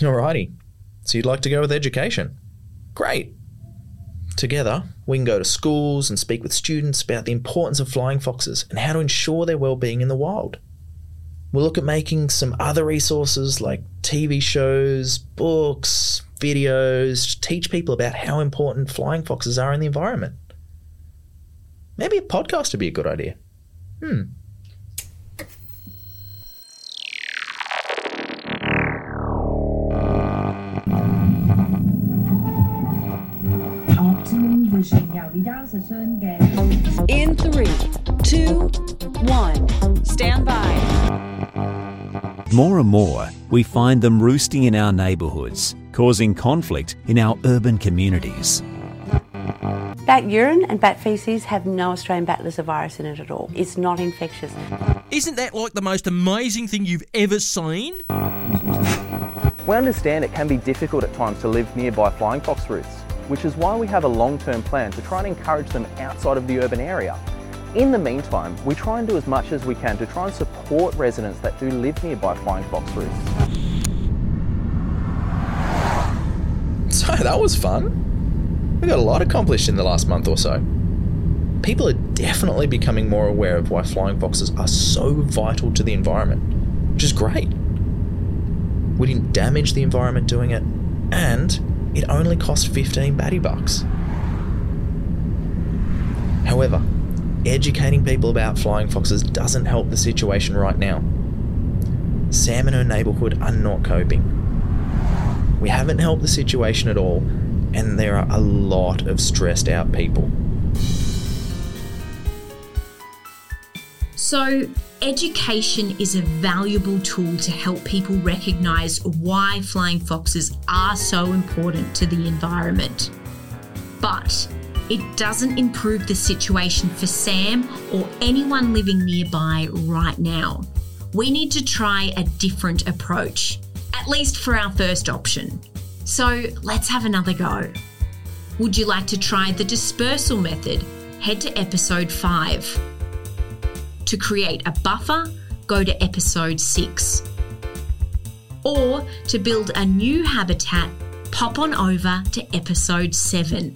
Alrighty. So you'd like to go with education? Great. Together, we can go to schools and speak with students about the importance of flying foxes and how to ensure their well-being in the wild. We'll look at making some other resources like TV shows, books, videos, to teach people about how important flying foxes are in the environment. Maybe a podcast would be a good idea. Hmm. In three, two, one, stand by. More and more, we find them roosting in our neighbourhoods, causing conflict in our urban communities. Bat urine and bat feces have no Australian bat lyssavirus in it at all. It's not infectious. Isn't that like the most amazing thing you've ever seen? We understand it can be difficult at times to live nearby flying fox roosts which is why we have a long term plan to try and encourage them outside of the urban area. In the meantime, we try and do as much as we can to try and support residents that do live nearby flying fox roosts. So that was fun. We got a lot accomplished in the last month or so. People are definitely becoming more aware of why flying foxes are so vital to the environment, which is great. We didn't damage the environment doing it, and it only cost 15 batty bucks. However, educating people about flying foxes doesn't help the situation right now. Sam and her neighbourhood are not coping. We haven't helped the situation at all, and there are a lot of stressed out people. So, education is a valuable tool to help people recognise why flying foxes are so important to the environment. But it doesn't improve the situation for Sam or anyone living nearby right now. We need to try a different approach, at least for our first option. So let's have another go. Would you like to try the dispersal method? Head to episode 5. To create a buffer, go to episode 6. Or to build a new habitat, pop on over to episode 7.